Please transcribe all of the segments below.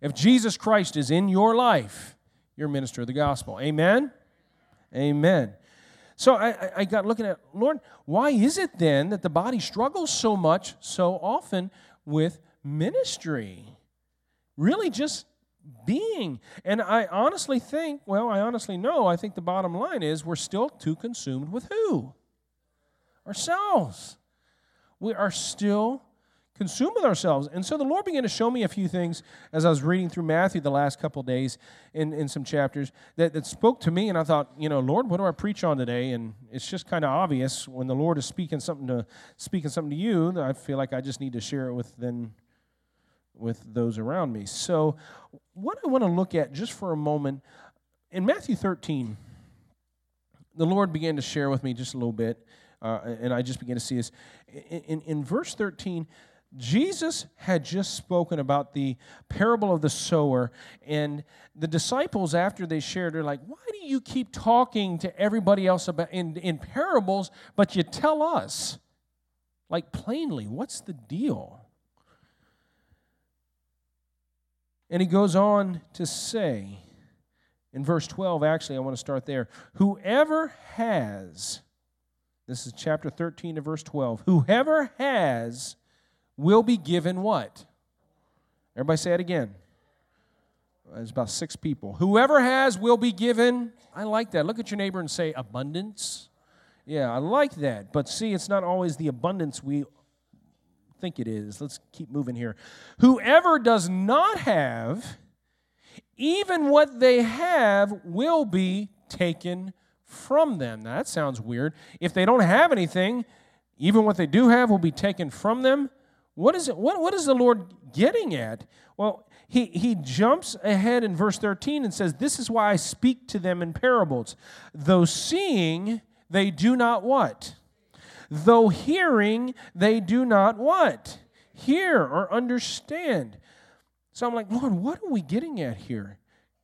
If Jesus Christ is in your life, you're minister of the gospel. Amen? Amen. So I, I got looking at, Lord, why is it then that the body struggles so much, so often with ministry? Really just being. And I honestly think, well, I honestly know, I think the bottom line is we're still too consumed with who? Ourselves. We are still consumed with ourselves. And so the Lord began to show me a few things as I was reading through Matthew the last couple days in, in some chapters that, that spoke to me. And I thought, you know, Lord, what do I preach on today? And it's just kind of obvious when the Lord is speaking something to speaking something to you, I feel like I just need to share it with then with those around me. So what I want to look at just for a moment in Matthew 13, the Lord began to share with me just a little bit. Uh, and I just began to see this. In, in, in verse 13, Jesus had just spoken about the parable of the sower, and the disciples, after they shared, are like, Why do you keep talking to everybody else about in, in parables, but you tell us? Like plainly, what's the deal? And he goes on to say, in verse 12, actually, I want to start there. Whoever has, this is chapter 13 to verse 12, whoever has will be given what? Everybody say it again. There's about six people. Whoever has will be given. I like that. Look at your neighbor and say abundance. Yeah, I like that. But see, it's not always the abundance we think it is. Let's keep moving here. Whoever does not have, even what they have will be taken from them. Now, that sounds weird. If they don't have anything, even what they do have will be taken from them. What is it? What, what is the Lord getting at? Well, he, he jumps ahead in verse 13 and says, This is why I speak to them in parables. Though seeing, they do not what? Though hearing, they do not what? Hear or understand. So I'm like, Lord, what are we getting at here?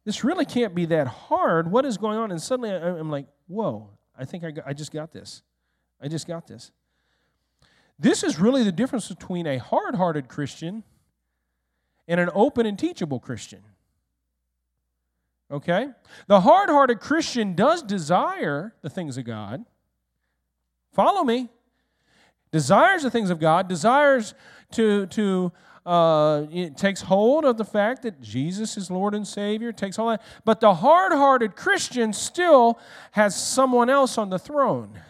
This really can't be that hard. What is going on? And suddenly I'm like, whoa, I think I, got, I just got this. I just got this. This is really the difference between a hard hearted Christian and an open and teachable Christian. Okay? The hard hearted Christian does desire the things of God. Follow me. Desires the things of God, desires to, to uh, it takes hold of the fact that Jesus is Lord and Savior, takes all that. But the hard hearted Christian still has someone else on the throne.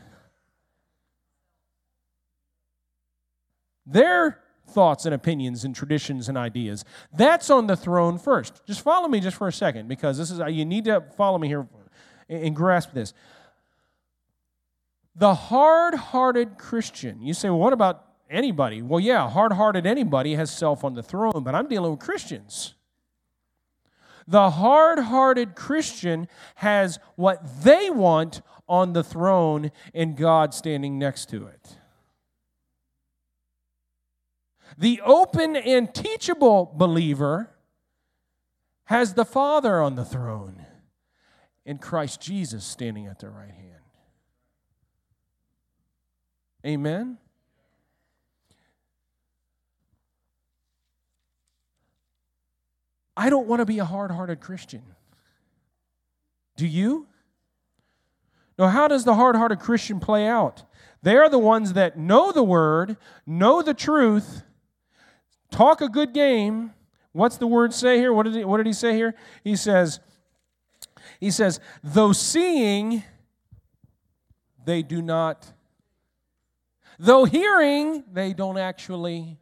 Their thoughts and opinions and traditions and ideas. That's on the throne first. Just follow me just for a second because this is uh, you need to follow me here and grasp this. The hard-hearted Christian. You say, well, what about anybody? Well, yeah, hard-hearted anybody has self on the throne, but I'm dealing with Christians. The hard-hearted Christian has what they want on the throne and God standing next to it. The open and teachable believer has the Father on the throne and Christ Jesus standing at the right hand. Amen? I don't want to be a hard hearted Christian. Do you? Now, how does the hard hearted Christian play out? They are the ones that know the word, know the truth, talk a good game. What's the word say here? What did he, what did he say here? He says, he says, though seeing, they do not. Though hearing, they don't actually.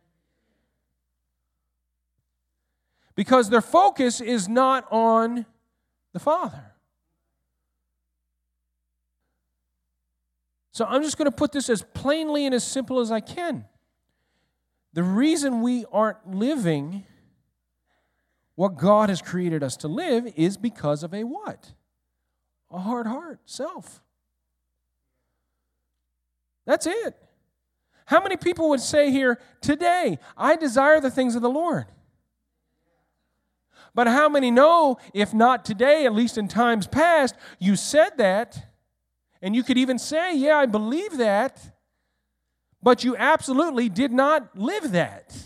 Because their focus is not on the Father. So I'm just going to put this as plainly and as simple as I can. The reason we aren't living what God has created us to live is because of a what? A hard heart, self. That's it. How many people would say here, today, I desire the things of the Lord? But how many know, if not today, at least in times past, you said that, and you could even say, Yeah, I believe that, but you absolutely did not live that.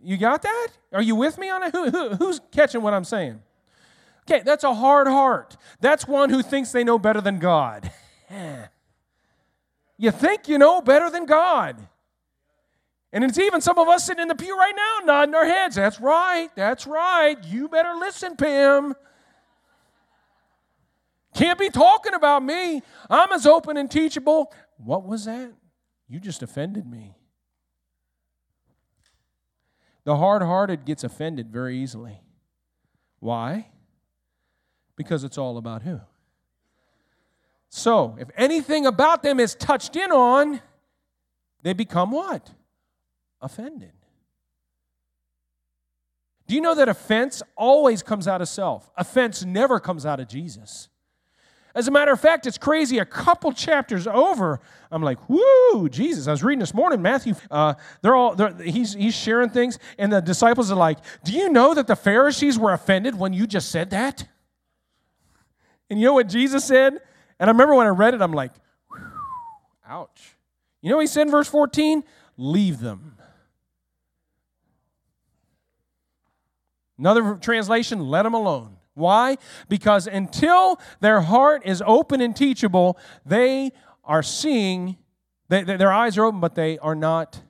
You got that? Are you with me on it? Who, who, who's catching what I'm saying? Okay, that's a hard heart. That's one who thinks they know better than God. you think you know better than God. And it's even some of us sitting in the pew right now nodding our heads. That's right. That's right. You better listen, Pam. Can't be talking about me. I'm as open and teachable. What was that? You just offended me. The hard hearted gets offended very easily. Why? Because it's all about who? So, if anything about them is touched in on, they become what? Offended. Do you know that offense always comes out of self? Offense never comes out of Jesus. As a matter of fact, it's crazy. A couple chapters over, I'm like, "Whoo, Jesus!" I was reading this morning, Matthew. Uh, they're all they're, he's he's sharing things, and the disciples are like, "Do you know that the Pharisees were offended when you just said that?" And you know what Jesus said? And I remember when I read it, I'm like, "Ouch!" You know what he said in verse 14? Leave them. Another translation, let them alone. Why? Because until their heart is open and teachable, they are seeing, they, their eyes are open, but they are not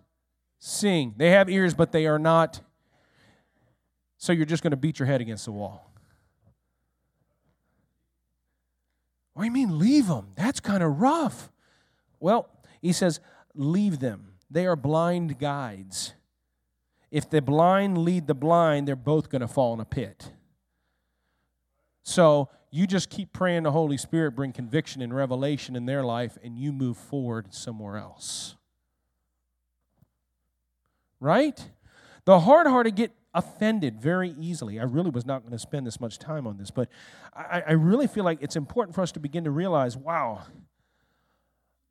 seeing. They have ears, but they are not. So you're just going to beat your head against the wall. What do you mean, leave them? That's kind of rough. Well, he says, leave them. They are blind guides. If the blind lead the blind, they're both going to fall in a pit. So you just keep praying the Holy Spirit bring conviction and revelation in their life, and you move forward somewhere else. Right? The hard hearted get offended very easily. I really was not going to spend this much time on this, but I, I, really feel like it's important for us to begin to realize wow,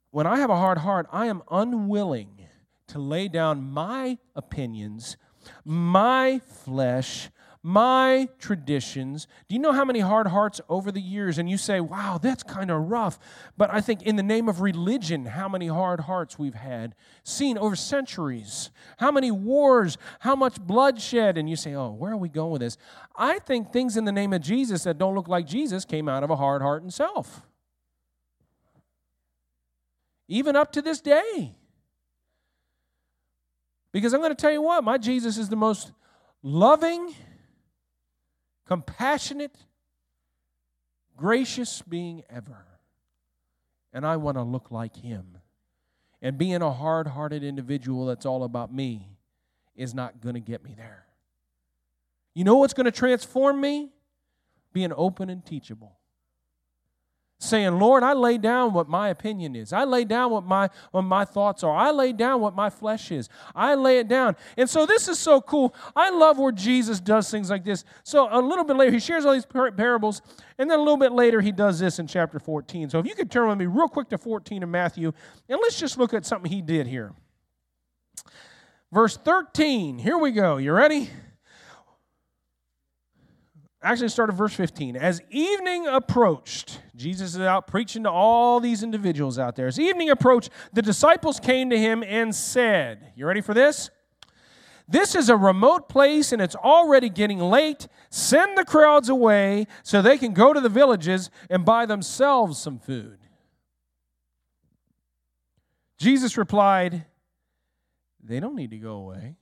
when I have a hard heart, I am unwilling to lay down my opinions, my flesh, my traditions. Do you know how many hard hearts over the years? And you say, wow, that's kind of rough. But I think in the name of religion, how many hard hearts we've had, seen over centuries, how many wars, how much bloodshed. And you say, oh, where are we going with this? I think things in the name of Jesus that don't look like Jesus came out of a hard heart himself. Even up to this day. Because I'm going to tell you what, my Jesus is the most loving, compassionate, gracious being ever. And I want to look like him. And being a hard hearted individual that's all about me is not going to get me there. You know what's going to transform me? Being open and teachable saying, Lord, I lay down what my opinion is. I lay down what my, what my thoughts are. I lay down what my flesh is. I lay it down. And so this is so cool. I love where Jesus does things like this. So a little bit later, he shares all these par- parables, and then a little bit later, he does this in chapter 14. So if you could turn with me real quick to 14 in Matthew, and let's just look at something he did here. Verse 13, here we go. You ready? Actually start at verse 15. As evening approached, Jesus is out preaching to all these individuals out there. As evening approached, the disciples came to him and said, You ready for this? This is a remote place and it's already getting late. Send the crowds away so they can go to the villages and buy themselves some food. Jesus replied, They don't need to go away.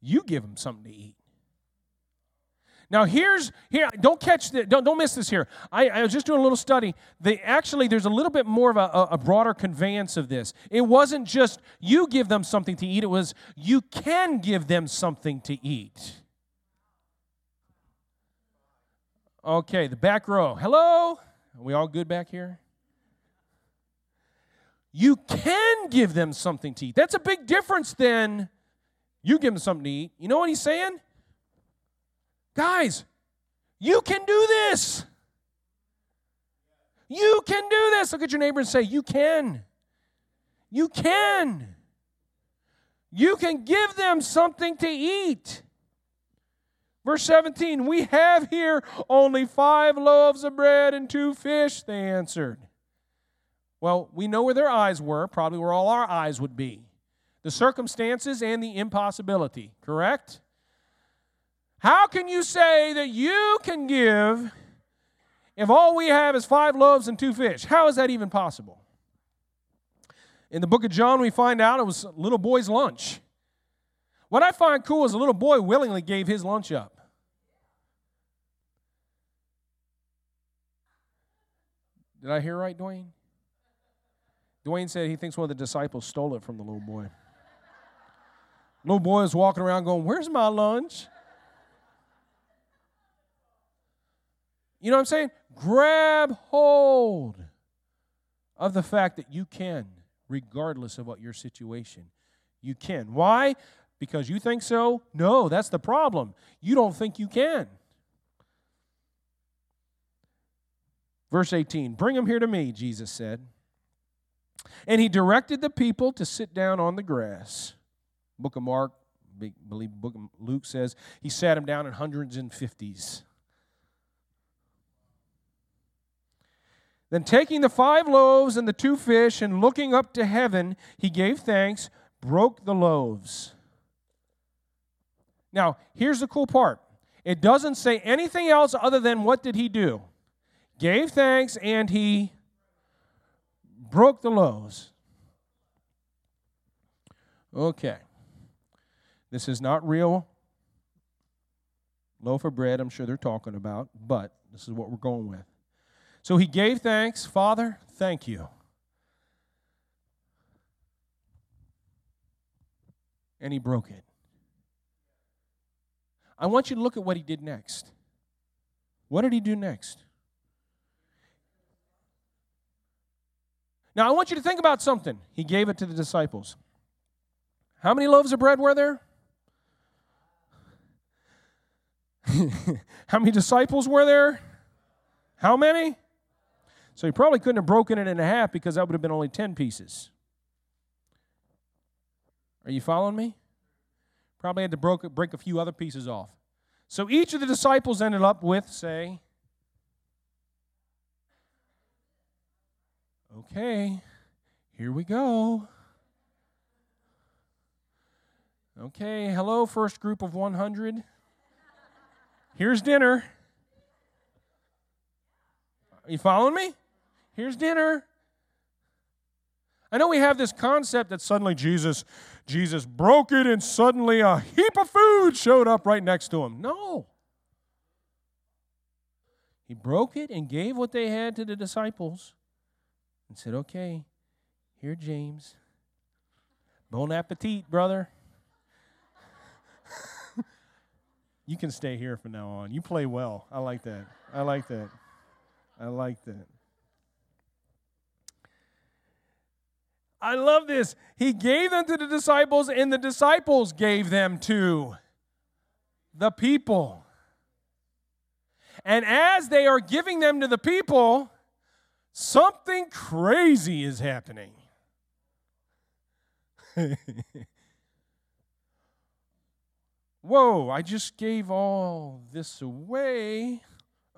You give them something to eat. Now here's here. Don't catch the. Don't don't miss this here. I, I was just doing a little study. They actually there's a little bit more of a, a broader conveyance of this. It wasn't just you give them something to eat. It was you can give them something to eat. Okay, the back row. Hello. Are we all good back here? You can give them something to eat. That's a big difference than you give them something to eat. You know what he's saying? Guys, you can do this. You can do this. Look at your neighbor and say, You can. You can. You can give them something to eat. Verse 17, we have here only five loaves of bread and two fish, they answered. Well, we know where their eyes were, probably where all our eyes would be. the circumstances and the impossibility, correct? How can you say that you can give if all we have is five loaves and two fish? How is that even possible? In the book of John, we find out it was a little boy's lunch. What I find cool is a little boy willingly gave his lunch up. Did I hear right, Dwayne? Dwayne said he thinks one of the disciples stole it from the little boy. little boy is walking around going, Where's my lunch? You know what I'm saying? Grab hold of the fact that you can, regardless of what your situation. You can. Why? Because you think so? No, that's the problem. You don't think you can. Verse 18 Bring him here to me, Jesus said. And he directed the people to sit down on the grass. Book of Mark, believe book of Luke says he sat them down in hundreds and fifties. Then taking the five loaves and the two fish and looking up to heaven, he gave thanks, broke the loaves. Now, here's the cool part. It doesn't say anything else other than what did he do? Gave thanks and he broke the loaves. Okay. This is not real loaf of bread, I'm sure they're talking about, but this is what we're going with. So he gave thanks. Father, thank you. And he broke it. I want you to look at what he did next. What did he do next? Now, I want you to think about something. He gave it to the disciples. How many loaves of bread were there? How many disciples were there? How many? So he probably couldn't have broken it in half because that would have been only 10 pieces. Are you following me? Probably had to break, break a few other pieces off. So each of the disciples ended up with, say, Okay, here we go. Okay, hello, first group of 100. Here's dinner. Are you following me? Here's dinner. I know we have this concept that suddenly Jesus Jesus broke it and suddenly a heap of food showed up right next to him. No. He broke it and gave what they had to the disciples and said, Okay, here, James. Bon appetit, brother. you can stay here from now on. You play well. I like that. I like that. I like that. I love this. He gave them to the disciples, and the disciples gave them to the people. And as they are giving them to the people, Something crazy is happening. Whoa, I just gave all this away.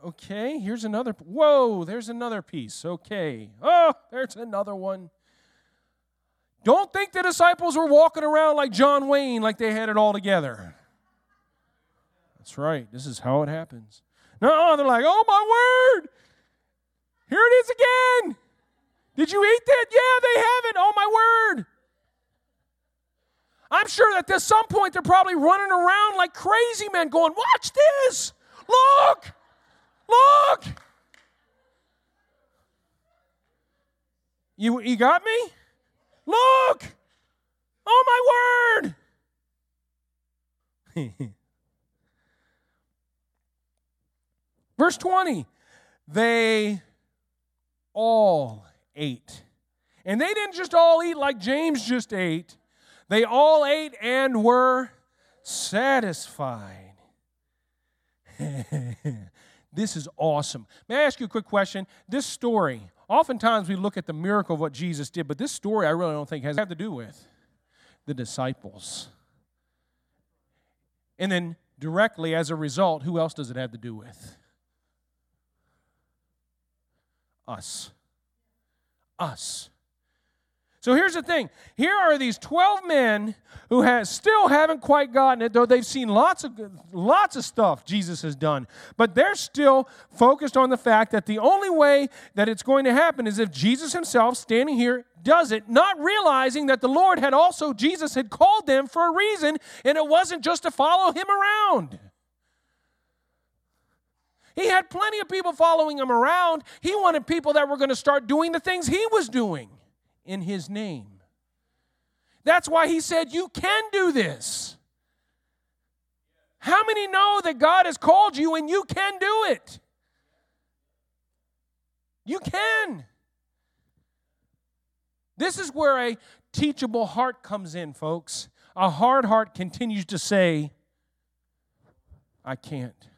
Okay, here's another. Whoa, there's another piece. Okay. Oh, there's another one. Don't think the disciples were walking around like John Wayne, like they had it all together. That's right. This is how it happens. No, they're like, oh my word, here it is again. Did you eat that? Yeah, they have it. Oh, my word. I'm sure that at some point they're probably running around like crazy men going, Watch this. Look. Look. You, you got me? Look. Oh, my word. Verse 20. They all ate. And they didn't just all eat like James just ate, they all ate and were satisfied. this is awesome. May I ask you a quick question? This story, oftentimes we look at the miracle of what Jesus did, but this story I really don't think has to do with the disciples. And then directly as a result, who else does it have to do with? us. Us. So here's the thing. Here are these 12 men who has, still haven't quite gotten it, though they've seen lots of, lots of stuff Jesus has done. But they're still focused on the fact that the only way that it's going to happen is if Jesus himself, standing here, does it, not realizing that the Lord had also, Jesus had called them for a reason, and it wasn't just to follow him around. He had plenty of people following him around. He wanted people that were going to start doing the things he was doing in his name. That's why he said, You can do this. How many know that God has called you and you can do it? You can. This is where a teachable heart comes in, folks. A hard heart continues to say, I can't.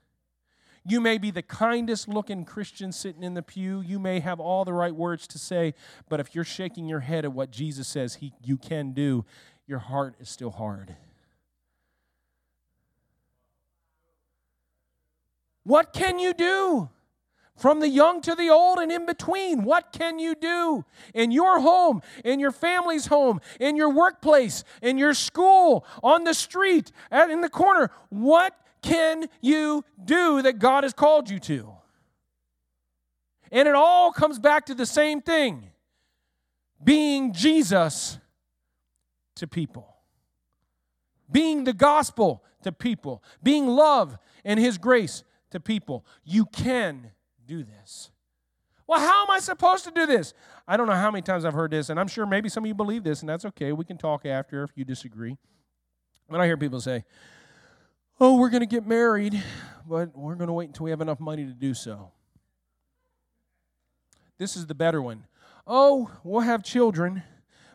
You may be the kindest looking Christian sitting in the pew. You may have all the right words to say, but if you're shaking your head at what Jesus says he, you can do, your heart is still hard. What can you do? From the young to the old and in between, what can you do in your home, in your family's home, in your workplace, in your school, on the street, in the corner? What can you do that God has called you to? And it all comes back to the same thing being Jesus to people, being the gospel to people, being love and His grace to people. You can do this. Well, how am I supposed to do this? I don't know how many times I've heard this, and I'm sure maybe some of you believe this, and that's okay. We can talk after if you disagree. When I hear people say, oh, we're going to get married, but we're going to wait until we have enough money to do so. This is the better one. Oh, we'll have children,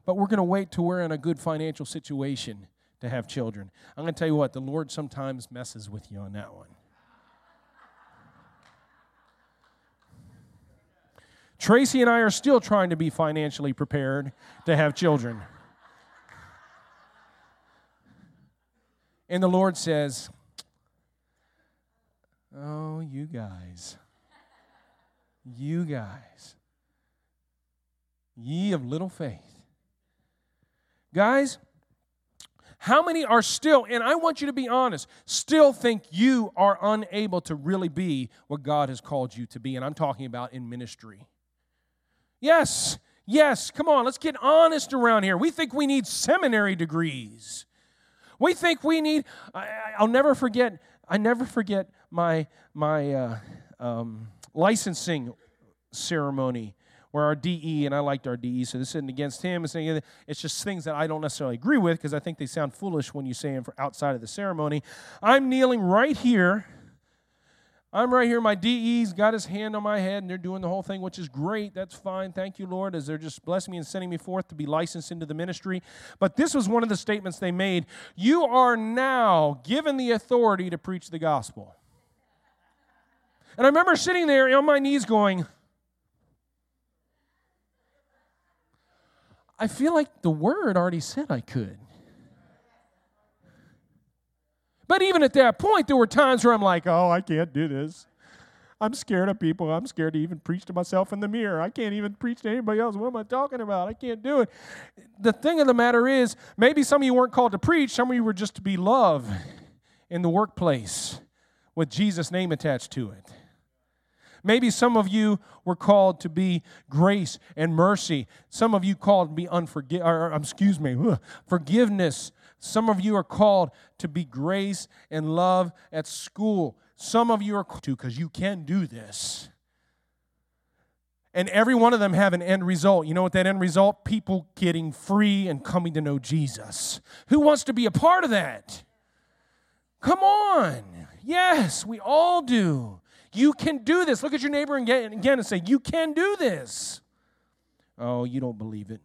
but we're going to wait till we're in a good financial situation to have children. I'm going to tell you what, the Lord sometimes messes with you on that one. Tracy and I are still trying to be financially prepared to have children. And the Lord says, Oh, you guys. You guys. Ye of little faith. Guys, how many are still, and I want you to be honest, still think you are unable to really be what God has called you to be? And I'm talking about in ministry. Yes, yes, come on, let's get honest around here. We think we need seminary degrees. We think we need, I, will never forget, I never forget my, my uh, um, licensing ceremony where our DE, and I liked our DE, so this isn't against him. It's just things that I don't necessarily agree with because I think they sound foolish when you say them for outside of the ceremony. I'm kneeling right here I'm right here. My DE's got his hand on my head, and they're doing the whole thing, which is great. That's fine. Thank you, Lord, as they're just blessing me and sending me forth to be licensed into the ministry. But this was one of the statements they made You are now given the authority to preach the gospel. And I remember sitting there on my knees going, I feel like the word already said I could. But even at that point, there were times where I'm like, oh, I can't do this. I'm scared of people. I'm scared to even preach to myself in the mirror. I can't even preach to anybody else. What am I talking about? I can't do it. The thing of the matter is, maybe some of you weren't called to preach, some of you were just to be love in the workplace with Jesus' name attached to it. Maybe some of you were called to be grace and mercy. Some of you called to be unforgive or excuse me, forgiveness some of you are called to be grace and love at school. Some of you are called to because you can do this. And every one of them have an end result. You know what that end result? People getting free and coming to know Jesus. Who wants to be a part of that? Come on. Yes, we all do. You can do this. Look at your neighbor again and say, You can do this. Oh, you don't believe it.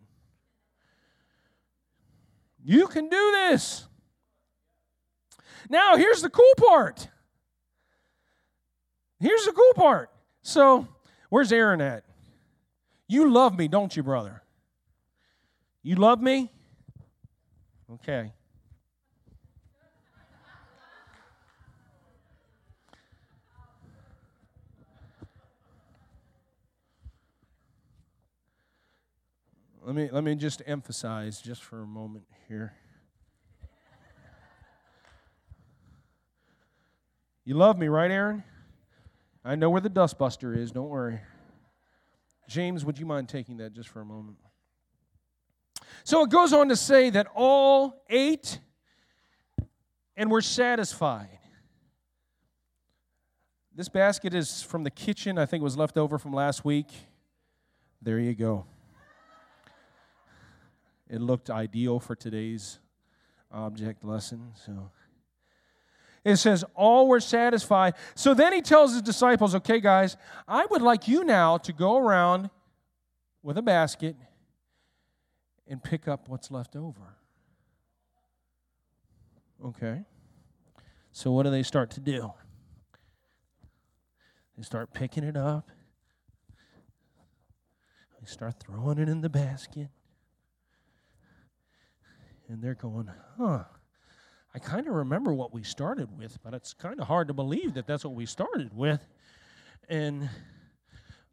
You can do this. Now, here's the cool part. Here's the cool part. So, where's Aaron at? You love me, don't you, brother? You love me? Okay. Let me let me just emphasize just for a moment here. You love me, right, Aaron? I know where the dustbuster is, don't worry. James, would you mind taking that just for a moment? So it goes on to say that all ate and were satisfied. This basket is from the kitchen. I think it was left over from last week. There you go. It looked ideal for today's object lesson. So it says, All were satisfied. So then he tells his disciples, Okay, guys, I would like you now to go around with a basket and pick up what's left over. Okay. So what do they start to do? They start picking it up. They start throwing it in the basket. And they're going, huh, I kind of remember what we started with, but it's kind of hard to believe that that's what we started with. And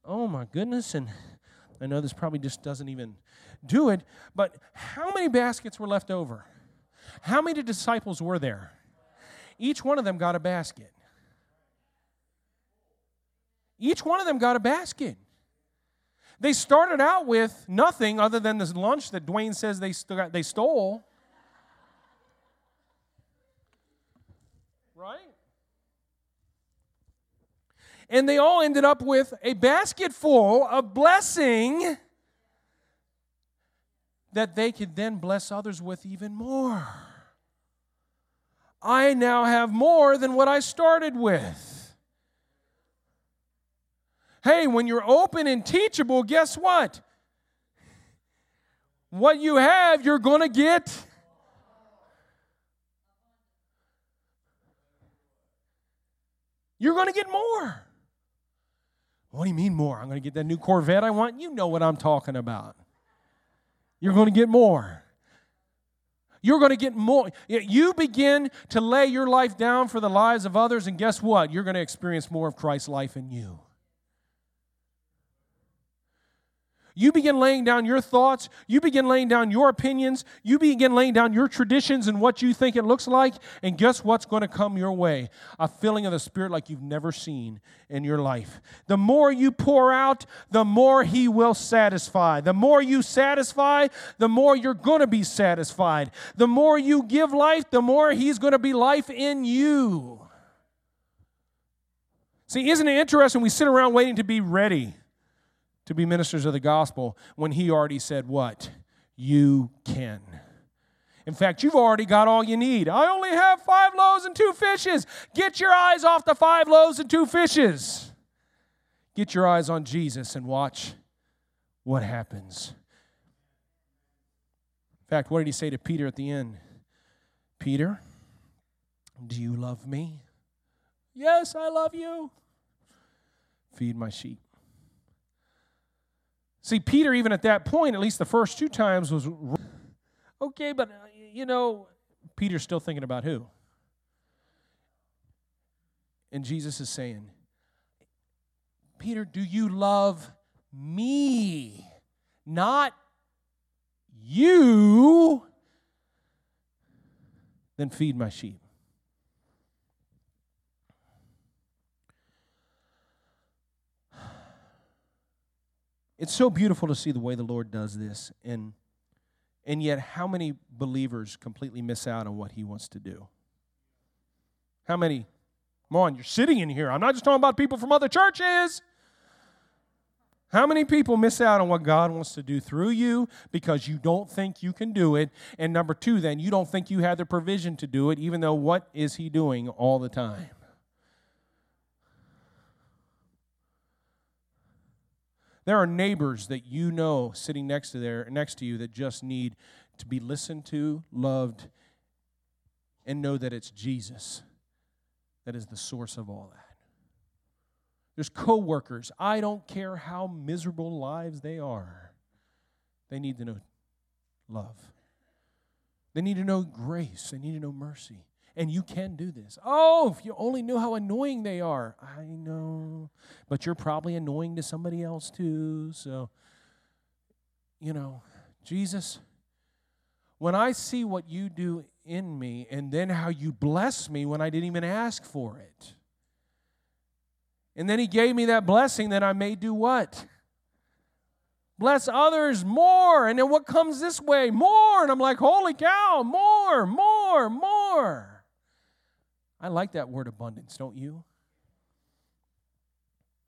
oh my goodness, and I know this probably just doesn't even do it, but how many baskets were left over? How many disciples were there? Each one of them got a basket. Each one of them got a basket. They started out with nothing other than this lunch that Dwayne says they, st- they stole. Right? And they all ended up with a basket full of blessing that they could then bless others with even more. I now have more than what I started with. Hey, when you're open and teachable, guess what? What you have, you're going to get. You're going to get more. What do you mean more? I'm going to get that new Corvette I want. You know what I'm talking about. You're going to get more. You're going to get more. You begin to lay your life down for the lives of others, and guess what? You're going to experience more of Christ's life in you. You begin laying down your thoughts, you begin laying down your opinions, you begin laying down your traditions and what you think it looks like, and guess what's going to come your way? A feeling of the Spirit like you've never seen in your life. The more you pour out, the more He will satisfy. The more you satisfy, the more you're going to be satisfied. The more you give life, the more He's going to be life in you. See, isn't it interesting? We sit around waiting to be ready to be ministers of the gospel when he already said, What? You can. In fact, you've already got all you need. I only have five loaves and two fishes. Get your eyes off the five loaves and two fishes. Get your eyes on Jesus and watch what happens. In fact, what did he say to Peter at the end? Peter, do you love me? Yes, I love you. Feed my sheep. See, Peter, even at that point, at least the first two times, was okay, but uh, you know, Peter's still thinking about who? And Jesus is saying, Peter, do you love me? Not you. Then feed my sheep. It's so beautiful to see the way the Lord does this. And, and yet, how many believers completely miss out on what He wants to do? How many? Come on, you're sitting in here. I'm not just talking about people from other churches. How many people miss out on what God wants to do through you because you don't think you can do it? And number two, then, you don't think you have the provision to do it, even though what is He doing all the time? There are neighbors that you know sitting next to there next to you that just need to be listened to, loved, and know that it's Jesus that is the source of all that. There's coworkers. I don't care how miserable lives they are. They need to know love. They need to know grace. They need to know mercy and you can do this. Oh, if you only knew how annoying they are. I know. But you're probably annoying to somebody else too. So, you know, Jesus, when I see what you do in me and then how you bless me when I didn't even ask for it. And then he gave me that blessing that I may do what? Bless others more. And then what comes this way? More. And I'm like, holy cow, more, more, more. I like that word abundance, don't you?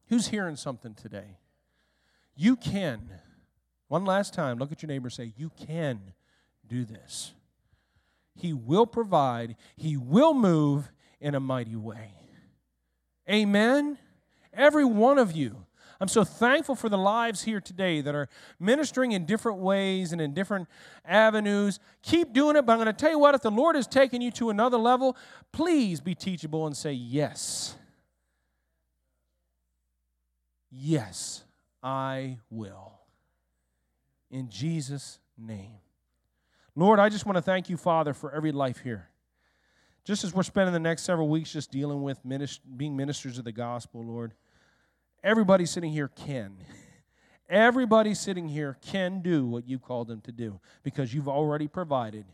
Who's hearing something today? You can. One last time, look at your neighbor and say, You can do this. He will provide, He will move in a mighty way. Amen. Every one of you. I'm so thankful for the lives here today that are ministering in different ways and in different avenues. Keep doing it, but I'm going to tell you what, if the Lord has taken you to another level, please be teachable and say, Yes. Yes, I will. In Jesus' name. Lord, I just want to thank you, Father, for every life here. Just as we're spending the next several weeks just dealing with minist- being ministers of the gospel, Lord, everybody sitting here can. Everybody sitting here can do what you called them to do because you've already provided.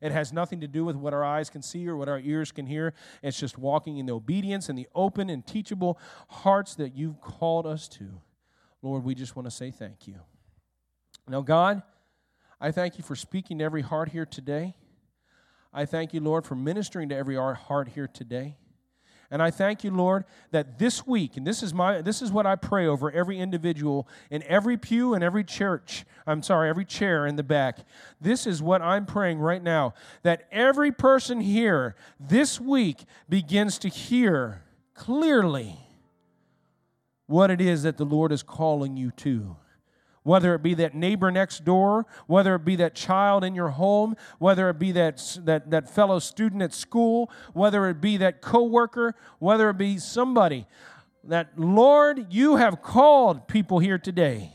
It has nothing to do with what our eyes can see or what our ears can hear. It's just walking in the obedience and the open and teachable hearts that you've called us to. Lord, we just want to say thank you. Now, God, I thank you for speaking to every heart here today. I thank you, Lord, for ministering to every heart here today. And I thank you, Lord, that this week, and this is my this is what I pray over every individual in every pew and every church. I'm sorry, every chair in the back. This is what I'm praying right now. That every person here this week begins to hear clearly what it is that the Lord is calling you to whether it be that neighbor next door, whether it be that child in your home, whether it be that, that, that fellow student at school, whether it be that coworker, whether it be somebody that, Lord, you have called people here today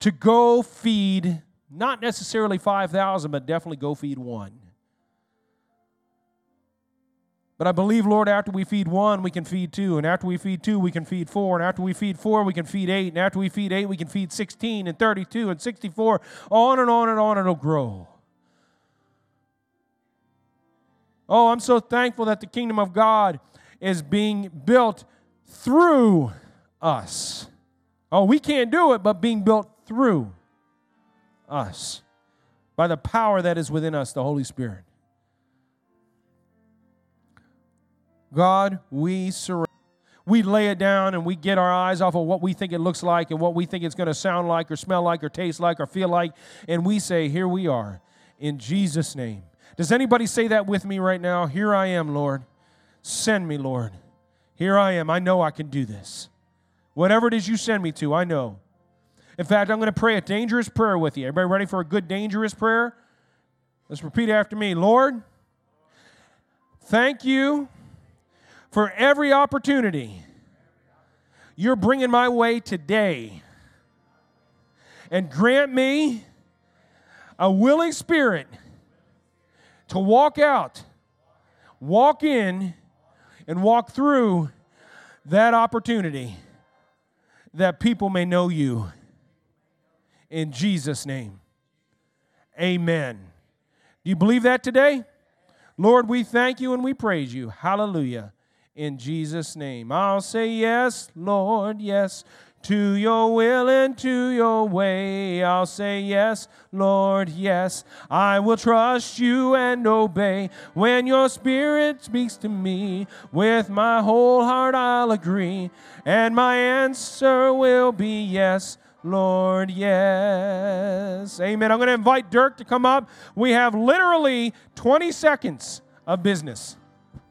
to go feed not necessarily 5,000, but definitely go feed one. But I believe, Lord, after we feed one, we can feed two. And after we feed two, we can feed four. And after we feed four, we can feed eight. And after we feed eight, we can feed 16 and 32 and 64. On and on and on, it'll grow. Oh, I'm so thankful that the kingdom of God is being built through us. Oh, we can't do it, but being built through us by the power that is within us, the Holy Spirit. God, we surrender. We lay it down and we get our eyes off of what we think it looks like and what we think it's going to sound like or smell like or taste like or feel like. And we say, Here we are in Jesus' name. Does anybody say that with me right now? Here I am, Lord. Send me, Lord. Here I am. I know I can do this. Whatever it is you send me to, I know. In fact, I'm going to pray a dangerous prayer with you. Everybody ready for a good, dangerous prayer? Let's repeat after me. Lord, thank you for every opportunity you're bringing my way today. And grant me a willing spirit to walk out, walk in, and walk through that opportunity that people may know you. In Jesus' name, amen. Do you believe that today? Lord, we thank you and we praise you. Hallelujah in Jesus' name. I'll say yes, Lord, yes. To your will and to your way, I'll say yes, Lord, yes. I will trust you and obey. When your spirit speaks to me, with my whole heart I'll agree, and my answer will be yes, Lord, yes. Amen. I'm going to invite Dirk to come up. We have literally 20 seconds of business.